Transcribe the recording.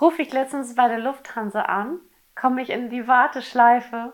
rufe ich letztens bei der Lufthansa an, komme ich in die Warteschleife.